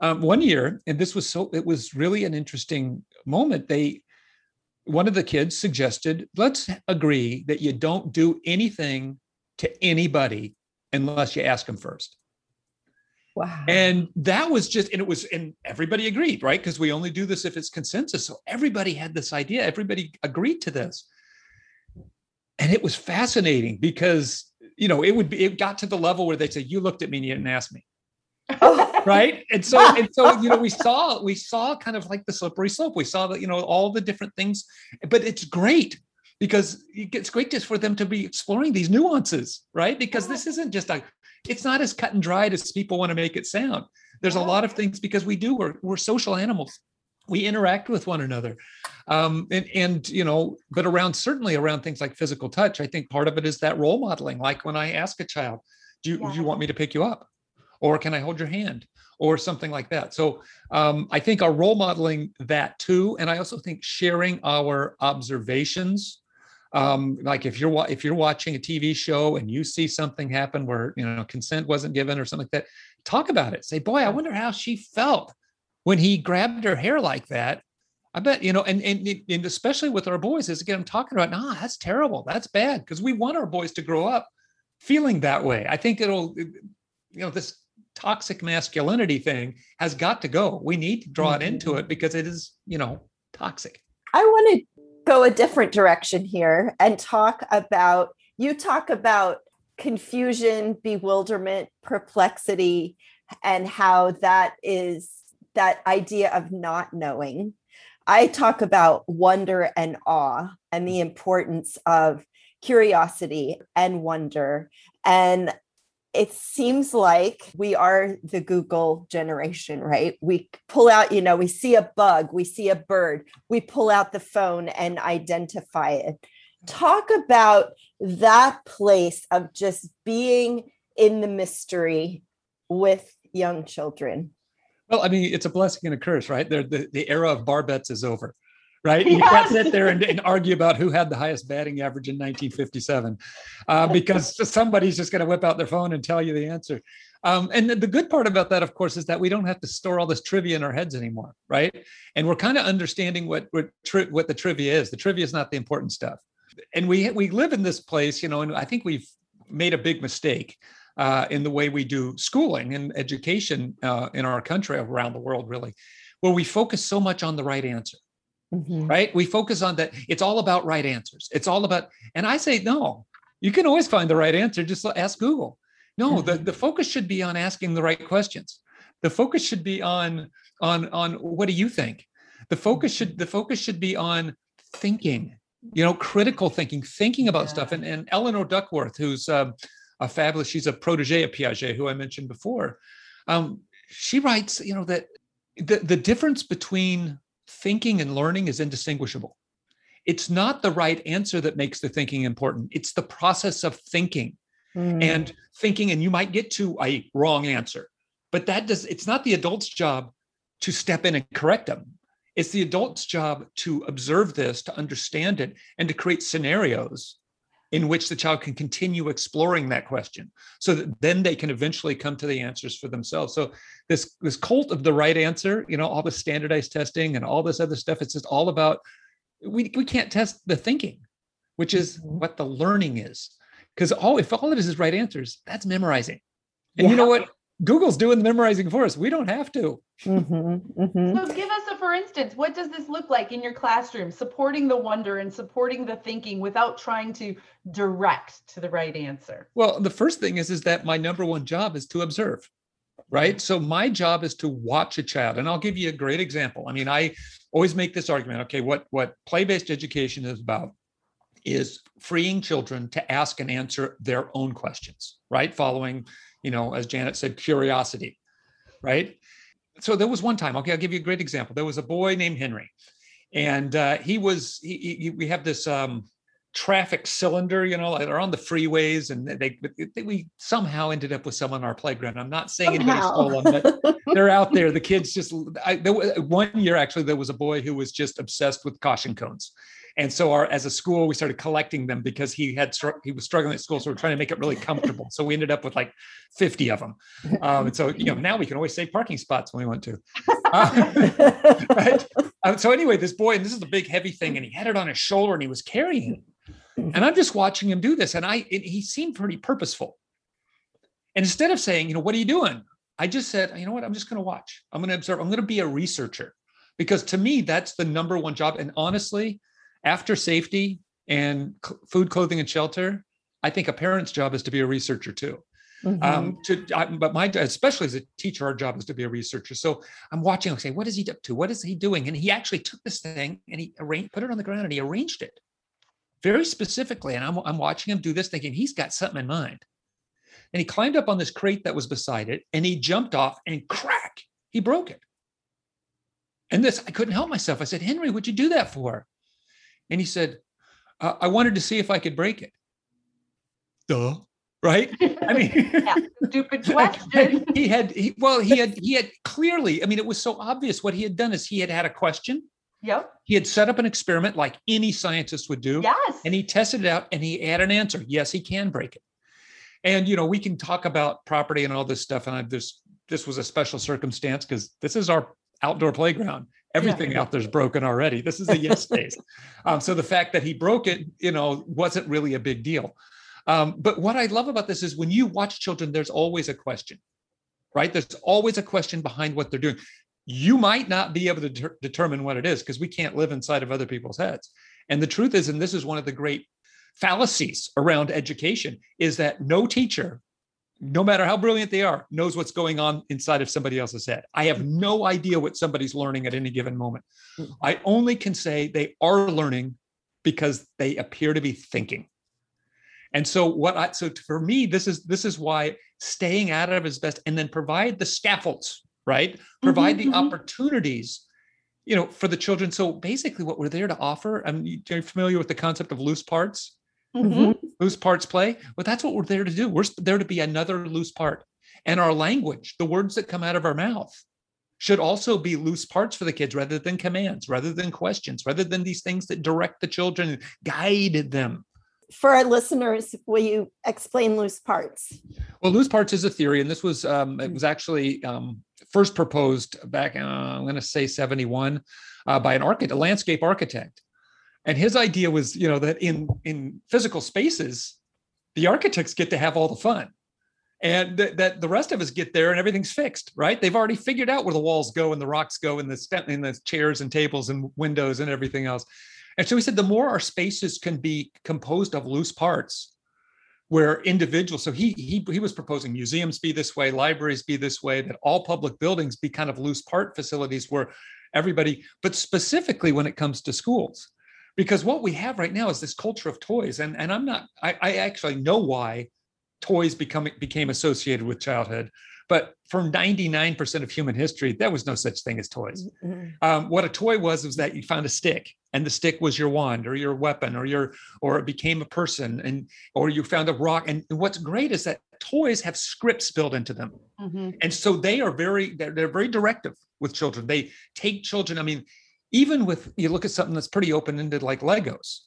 Um, one year, and this was so it was really an interesting moment. They one of the kids suggested, let's agree that you don't do anything to anybody unless you ask them first. Wow. And that was just, and it was, and everybody agreed, right? Because we only do this if it's consensus. So everybody had this idea, everybody agreed to this. And it was fascinating because, you know, it would be, it got to the level where they say, You looked at me and you didn't ask me. Oh. right. And so, and so, you know, we saw, we saw kind of like the slippery slope. We saw that, you know, all the different things, but it's great because it's great just for them to be exploring these nuances, right? Because this isn't just a, it's not as cut and dried as people want to make it sound. There's a lot of things because we do, we're, we're social animals. We interact with one another. Um, and, and, you know, but around certainly around things like physical touch, I think part of it is that role modeling. Like when I ask a child, do you, Yeah. do you want me to pick you up? Or can I hold your hand? Or something like that. So um, I think our role modeling that too. And I also think sharing our observations um, like if you're if you're watching a TV show and you see something happen where you know consent wasn't given or something like that, talk about it. Say, boy, I wonder how she felt when he grabbed her hair like that. I bet you know, and and, and especially with our boys, is again I'm talking about. Nah, that's terrible. That's bad because we want our boys to grow up feeling that way. I think it'll, you know, this toxic masculinity thing has got to go. We need to draw it into it because it is, you know, toxic. I want to go a different direction here and talk about you talk about confusion, bewilderment, perplexity, and how that is that idea of not knowing. I talk about wonder and awe and the importance of curiosity and wonder. And it seems like we are the Google generation, right? We pull out, you know, we see a bug, we see a bird, we pull out the phone and identify it. Talk about that place of just being in the mystery with young children. Well, I mean, it's a blessing and a curse, right? The, the era of bar bets is over, right? You can't sit there and, and argue about who had the highest batting average in 1957 uh, because somebody's just going to whip out their phone and tell you the answer. Um, and the, the good part about that, of course, is that we don't have to store all this trivia in our heads anymore, right? And we're kind of understanding what what, tri- what the trivia is. The trivia is not the important stuff. And we we live in this place, you know, and I think we've made a big mistake uh, in the way we do schooling and education uh, in our country, around the world, really, where we focus so much on the right answer, Mhm. right? We focus on that. It's all about right answers. It's all about, and I say, no, you can always find the right answer. Just ask Google. No, the, the focus should be on asking the right questions. The focus should be on on on what do you think? The focus should the focus should be on thinking, you know, critical thinking, thinking about stuff. And and Eleanor Duckworth, who's um, a fabulous, she's a protege of Piaget, who I mentioned before. Um, she writes, you know, that the, the difference between thinking and learning is indistinguishable. It's not the right answer that makes the thinking important. It's the process of thinking Mm. and thinking, and you might get to a wrong answer, but that does, it's not the adult's job to step in and correct them. It's the adult's job to observe this, to understand it, and to create scenarios in which the child can continue exploring that question so that then they can eventually come to the answers for themselves. So this this cult of the right answer you know all the standardized testing and all this other stuff it's just all about we, we can't test the thinking which is Mhm. what the learning is. Because all if all it is is right answers that's memorizing. And you know what google's doing the memorizing for us we don't have to Mhm, mhm. So give us a for instance, what does this look like in your classroom, supporting the wonder and supporting the thinking without trying to direct to the right answer? Well, the first thing is is that my number one job is to observe. Right? So my job is to watch a child and I'll give you a great example. I mean, I always make this argument, okay, what what play-based education is about is freeing children to ask and answer their own questions, right? Following, you know, as Janet said, curiosity, right? So there was one time, okay, I'll give you a great example. There was a boy named Henry, and uh, he was, he, he, we have this um, traffic cylinder, you know, like they're on the freeways and they, they, we somehow ended up with some on our playground. I'm not saying anybody stole them, but they're out there. The kids just, I, there, one year actually, there was a boy who was just obsessed with caution cones. And so our, as a school, we started collecting them because he had, he was struggling at school. So we're trying to make it really comfortable. So we ended up with like 50 of them. Um, and so, you know, now we can always save parking spots when we want to. Uh, right? Uh, so anyway, this boy, and this is a big heavy thing, and he had it on his shoulder and he was carrying it. And I'm just watching him do this. And I, it, he seemed pretty purposeful. And instead of saying, you know, what are you doing? I just said, you know what? I'm just going to watch. I'm going to observe. I'm going to be a researcher because to me, that's the number one job. And honestly, after safety and food, clothing, and shelter, I think a parent's job is to be a researcher too. Mm-hmm. Um, to, I, but my, especially as a teacher, our job is to be a researcher. So I'm watching. I say, what is he up to? What is he doing? And he actually took this thing and he arranged, put it on the ground, and he arranged it very specifically. And I'm, I'm watching him do this, thinking he's got something in mind. And he climbed up on this crate that was beside it, and he jumped off, and crack, he broke it. And this, I couldn't help myself. I said, Henry, what'd you do that for? And he said, uh, I wanted to see if I could break it. Duh. Right? I mean, yeah, stupid question. he had, he, well, he had, he had clearly, I mean, it was so obvious what he had done is he had had a question. Yep. He had set up an experiment like any scientist would do. Yes. And he tested it out and he had an answer. Yes, he can break it. And, you know, we can talk about property and all this stuff. And I, this, this was a special circumstance because this is our outdoor playground everything yeah. out there's broken already. This is a yes space. Um, so the fact that he broke it, you know, wasn't really a big deal. Um, but what I love about this is when you watch children, there's always a question, right? There's always a question behind what they're doing. You might not be able to de- determine what it is because we can't live inside of other people's heads. And the truth is, and this is one of the great fallacies around education, is that no teacher no matter how brilliant they are, knows what's going on inside of somebody else's head. I have no idea what somebody's learning at any given moment. Mm. I only can say they are learning because they appear to be thinking. And so what I so for me, this is this is why staying out of is best and then provide the scaffolds, right? Provide mm-hmm, the mm-hmm. opportunities, you know, for the children. So basically what we're there to offer, I'm you familiar with the concept of loose parts? Mm-hmm. Loose parts play. Well, that's what we're there to do. We're there to be another loose part. And our language, the words that come out of our mouth, should also be loose parts for the kids rather than commands, rather than questions, rather than these things that direct the children, guide them. For our listeners, will you explain loose parts? Well, loose parts is a theory, and this was um, it was actually um, first proposed back, uh, I'm going to say 71, uh, by an architect, a landscape architect and his idea was you know that in in physical spaces the architects get to have all the fun. And th- that the rest of us get there and everything's fixed right? They've already figured out where the walls go and the rocks go and the st- and the chairs and tables and windows and everything else. And so he said the more our spaces can be composed of loose parts where individuals so he he he was proposing museums be this way libraries be this way that all public buildings be kind of loose part facilities where everybody but specifically when it comes to schools because what we have right now is this culture of toys and and i'm not i, I actually know why toys become became associated with childhood but for 99% of human history there was no such thing as toys mm-hmm. um, what a toy was was that you found a stick and the stick was your wand or your weapon or your or it became a person and or you found a rock and what's great is that toys have scripts built into them mm-hmm. and so they are very they're, they're very directive with children they take children i mean even with you look at something that's pretty open-ended like legos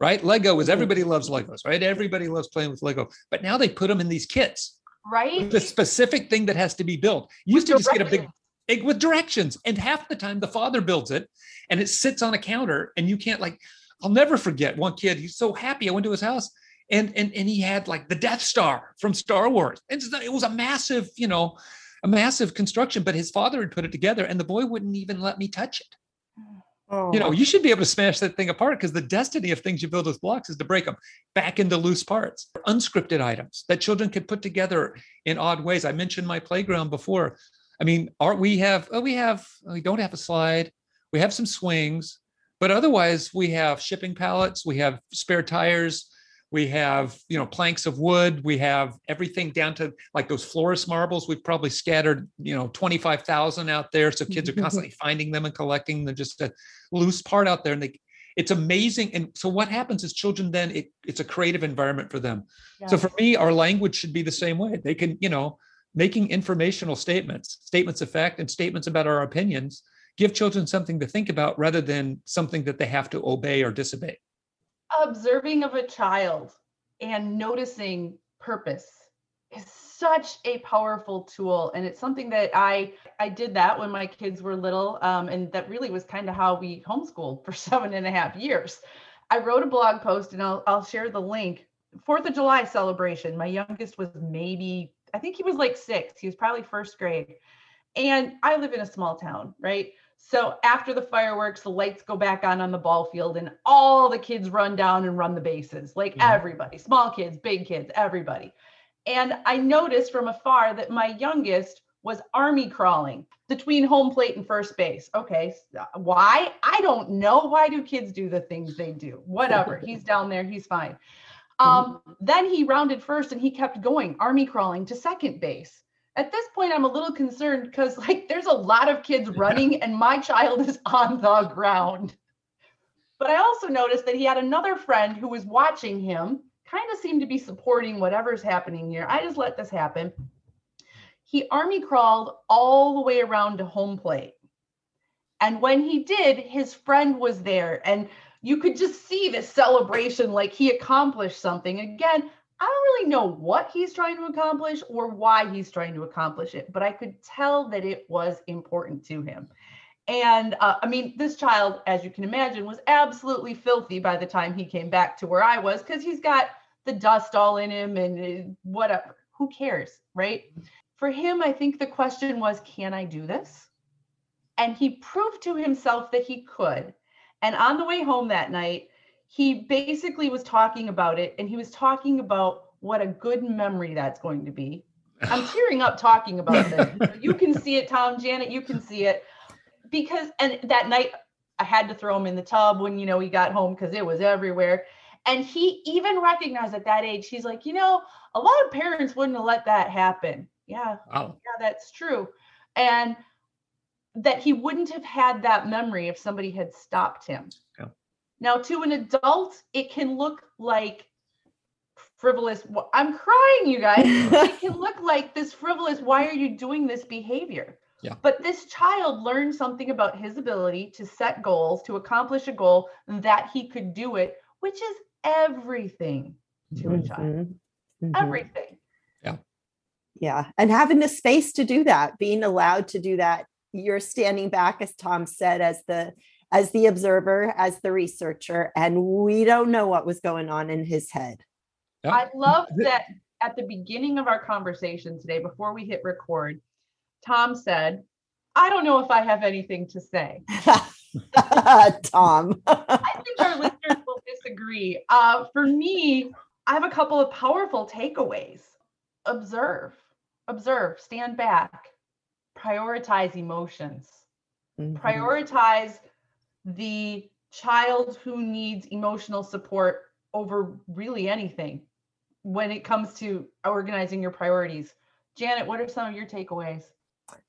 right? Lego is mm-hmm. everybody loves legos right? Everybody loves playing with lego but now they put them in these kits. Right? The specific thing that has to be built. You used to just get a big egg with directions and half the time the father builds it and it sits on a counter and you can't like i'll never forget one kid he's so happy i went to his house and and and he had like the death star from star wars. And it was a massive you know a massive construction but his father had put it together and the boy wouldn't even let me touch it Oh. You know, oh. you should be able to smash that thing apart because the destiny of things you build with blocks is to break them back into loose parts. Unscripted items that children can put together in odd ways. I mentioned my playground before. I mean, are we have oh, we have we don't have a slide, we have some swings, but otherwise we have shipping pallets, we have spare tires, we have you know planks of wood we have everything down to like those florist marbles we've probably scattered you know 25000 out there so kids are constantly finding them and collecting them just a loose part out there and they it's amazing. And so what happens is children then it, it's a creative environment for them. Yeah. So for me, our language should be the same way. They can, you know, making informational statements, statements of fact, and statements about our opinions give children something to think about rather than something that they have to obey or disobey. Observing of a child and noticing purpose is such a powerful tool. And it's something that i i did that when my kids were little um, and that really was kind of how we homeschooled for seven and a half years. I wrote a blog post and i'll, I'll share the link. Fourth of july celebration. My youngest was maybe i think he was like six. He was probably first grade. And i live in a small town right so after the fireworks, the lights go back on on the ball field, and all the kids run down and run the bases like Mhm. everybody, small kids, big kids, everybody. And I noticed from afar that my youngest was army crawling between home plate and first base. Okay, uh, why? I don't know. Why do kids do the things they do? Whatever. he's down there, he's fine. Um, then he rounded first and he kept going, army crawling to second base. At this point, I'm a little concerned because like there's a lot of kids running and my child is on the ground. But I also noticed that he had another friend who was watching him, kind of seemed to be supporting whatever's happening here. I just let this happen. He army crawled all the way around to home plate. And when he did, his friend was there. And you could just see this celebration like he accomplished something. Again, I don't really know what he's trying to accomplish or why he's trying to accomplish it, but I could tell that it was important to him. And uh, I mean, this child, as you can imagine, was absolutely filthy by the time he came back to where I was because he's got the dust all in him and uh, whatever. Who cares, right? For him, I think the question was, can I do this? And he proved to himself that he could. And on the way home that night, he basically was talking about it and he was talking about what a good memory that's going to be. I'm tearing up talking about this. You can see it, Tom, Janet, you can see it. Because, and that night I had to throw him in the tub when, you know, he got home because it was everywhere. And he even recognized at that age, he's like, you know, a lot of parents wouldn't have let that happen. Yeah, Wow. yeah, that's true. And that he wouldn't have had that memory if somebody had stopped him. Yeah. Now, to an adult, it can look like frivolous. I'm crying, you guys. it can look like this frivolous. Why are you doing this behavior? Yeah. But this child learned something about his ability to set goals, to accomplish a goal, that he could do it, which is everything to a child. Mhm. Mhm. Everything. Yeah. Yeah. And having the space to do that, being allowed to do that. You're standing back, as Tom said, as the as the observer, as the researcher, and we don't know what was going on in his head. Yeah. I love that at the beginning of our conversation today, before we hit record, Tom said, I don't know if I have anything to say. Tom. I think our listeners will disagree. Uh, for me, I have a couple of powerful takeaways. Observe, observe, stand back, prioritize emotions, Mhm. prioritize the child who needs emotional support over really anything when it comes to organizing your priorities. Janet, what are some of your takeaways?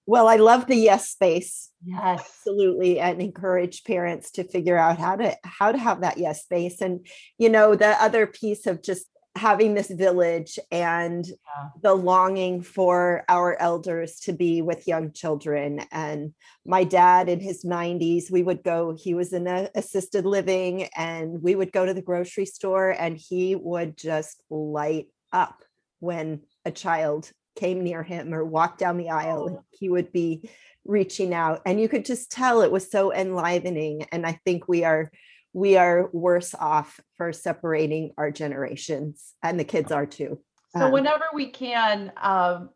Well, I love the yes space. Yes. absolutely and encourage parents to figure out how to how to have that yes space and you know the other piece of just having this village and Yeah. the longing for our elders to be with young children. And my dad in his 90s we would go he was in a assisted living and we would go to the grocery store and he would just light up when a child came near him or walked down the aisle and oh. he would be reaching out. And you could just tell it was so enlivening. And i think we are we are worse off for separating our generations and the kids are too So Um, whenever we can um,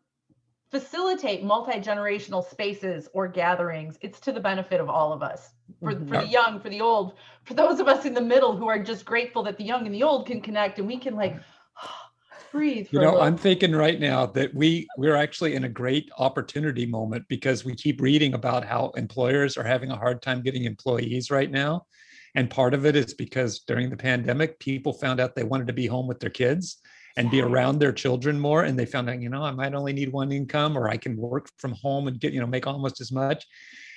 facilitate multi-generational spaces or gatherings, it's to the benefit of all of us. For, Mhm. for the young, for the old, for those of us in the middle who are just grateful that the young and the old can connect and we can like breathe. For You know, little. I'm thinking right now that we we're actually in a great opportunity moment because we keep reading about how employers are having a hard time getting employees right now. And part of it is because during the pandemic, people found out they wanted to be home with their kids and be around their children more. And they found out, you know, I might only need one income or I can work from home and get, you know, make almost as much.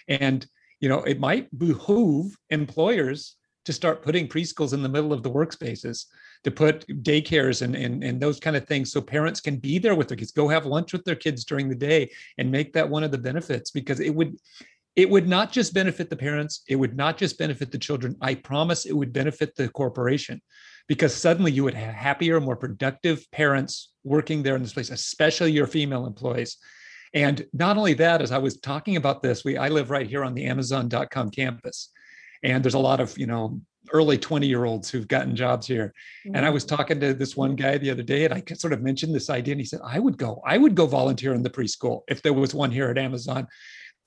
And, you know, it might behoove employers to start putting preschools in the middle of the workspaces, to put daycares and, and, and those kind of things so parents can be there with their kids, go have lunch with their kids during the day and make that one of the benefits because it would it would not just benefit the parents, it would not just benefit the children. I promise it would benefit the corporation because suddenly you would have happier, more productive parents working there in this place, especially your female employees. And not only that, as I was talking about this, we I live right here on the Amazon.com campus and there's a lot of you know early 20 year olds who've gotten jobs here mm-hmm. and i was mm-hmm. talking to this one guy the other day and i sort of mentioned this idea and he said i would go i would go volunteer in the preschool if there was one here at amazon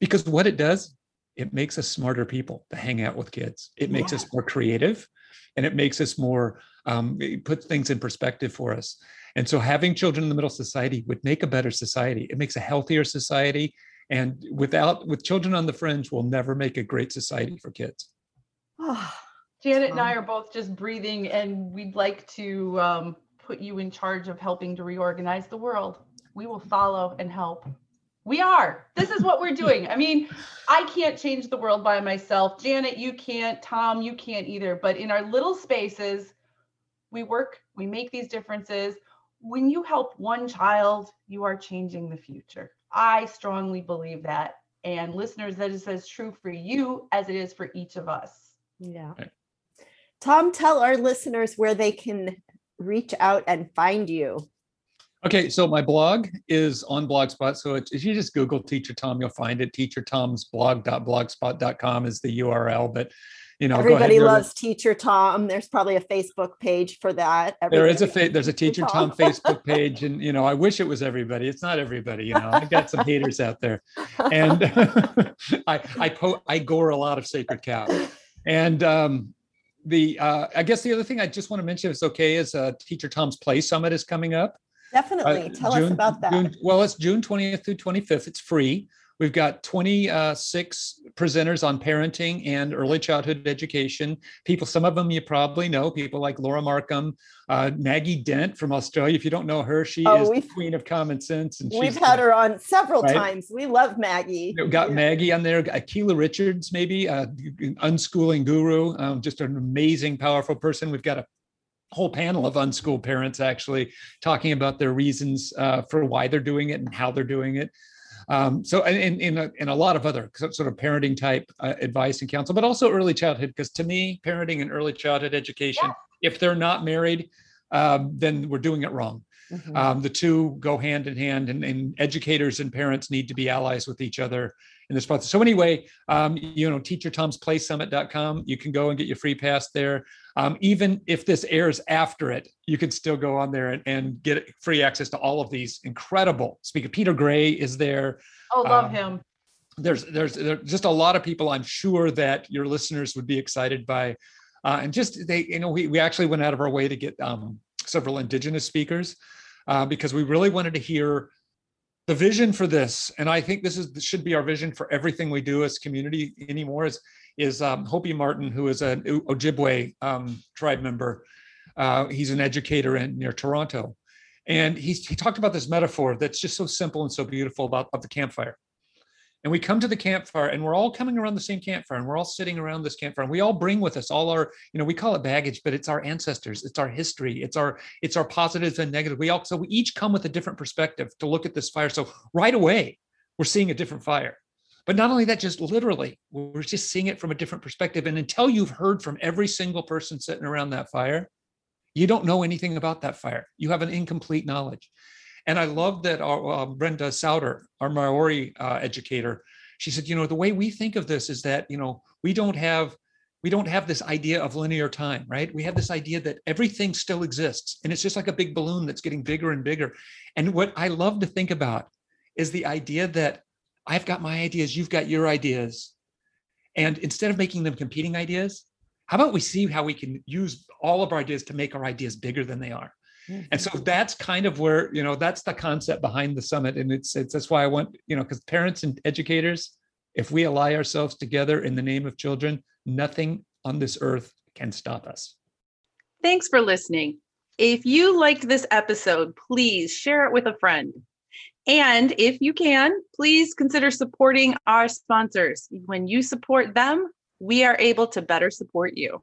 because what it does it makes us smarter people to hang out with kids it makes yeah. us more creative and it makes us more um, it puts things in perspective for us and so having children in the middle society would make a better society it makes a healthier society and without with children on the fringe we'll never make a great society for kids Oh, Janet and I are both just breathing, and we'd like to um, put you in charge of helping to reorganize the world. We will follow and help. We are. This is what we're doing. I mean, I can't change the world by myself. Janet, you can't. Tom, you can't either. But in our little spaces, we work, we make these differences. When you help one child, you are changing the future. I strongly believe that. And listeners, that is as true for you as it is for each of us. Yeah. Right. Tom, tell our listeners where they can reach out and find you. Okay, so my blog is on Blogspot. So if you just Google Teacher Tom, you'll find it. Teacher Tom's TeacherTom'sBlog.blogspot.com is the URL. But you know, everybody loves Teacher Tom. There's probably a Facebook page for that. Everybody there is a fa- there's a Teacher Tom. Tom Facebook page, and you know, I wish it was everybody. It's not everybody. You know, I've got some haters out there, and I I po- I gore a lot of sacred cows. And um, the uh, I guess the other thing I just want to mention, if it's okay, is uh, Teacher Tom's Play Summit is coming up. Definitely. Uh, Tell June, us about that. June, well, it's June 20th through 25th. It's free. We've got 26 presenters on parenting and early childhood education. People, some of them you probably know, people like Laura Markham, uh, Maggie Dent from Australia. If you don't know her, she oh, is the queen of common sense. And we've had her on several right? times. We love Maggie. We've got. Maggie on there. Akilah Richards, maybe uh, unschooling guru, um, just an amazing, powerful person. We've got a whole panel of unschooled parents actually talking about their reasons uh, for why they're doing it and how they're doing it. Um, so, in in a, in a lot of other sort of parenting type uh, advice and counsel, but also early childhood, because to me, parenting and early childhood education, yeah. if they're not married, um, then we're doing it wrong. Mm-hmm. Um, the two go hand in hand, and, and, educators and parents need to be allies with each other in this process. So anyway, um, you know, teachertomsplaysummit.com. You can go and get your free pass there. Um, even if this airs after it, you can still go on there and, and get free access to all of these incredible. Speaker Peter Gray is there. Oh, love um, him. There's there's there's just a lot of people I'm sure that your listeners would be excited by, uh, and just they you know we we actually went out of our way to get um, several indigenous speakers uh, because we really wanted to hear the vision for this and i think this is this should be our vision for everything we do as community anymore is is um, hopi martin who is an ojibwe um, tribe member. Uh, he's an educator in near toronto. And he's, he talked about this metaphor that's just so simple and so beautiful about of the campfire. And we come to the campfire and we're all coming around the same campfire and we're all sitting around this campfire. And we all bring with us all our you know we call it baggage but it's our ancestors it's our history it's our it's our positives and negatives. We all so we each come with a different perspective to look at this fire. So right away we're seeing a different fire but not only that just literally we're just seeing it from a different perspective and until you've heard from every single person sitting around that fire you don't know anything about that fire you have an incomplete knowledge and I love that our, uh, Brenda Soutar, our Maori uh, educator, she said, you know, the way we think of this is that, you know, we don't have we don't have this idea of linear time, right? We have this idea that everything still exists and it's just like a big balloon that's getting bigger and bigger. And what I love to think about is the idea that I've got my ideas, you've got your ideas. And instead of making them competing ideas, how about we see how we can use all of our ideas to make our ideas bigger than they are? And so that's kind of where, you know, that's the concept behind the summit. And it's, it's that's why I want, you know, because parents and educators, if we ally ourselves together in the name of children, nothing on this earth can stop us. Thanks for listening. If you liked this episode, please share it with a friend. And if you can, please consider supporting our sponsors. When you support them, we are able to better support you.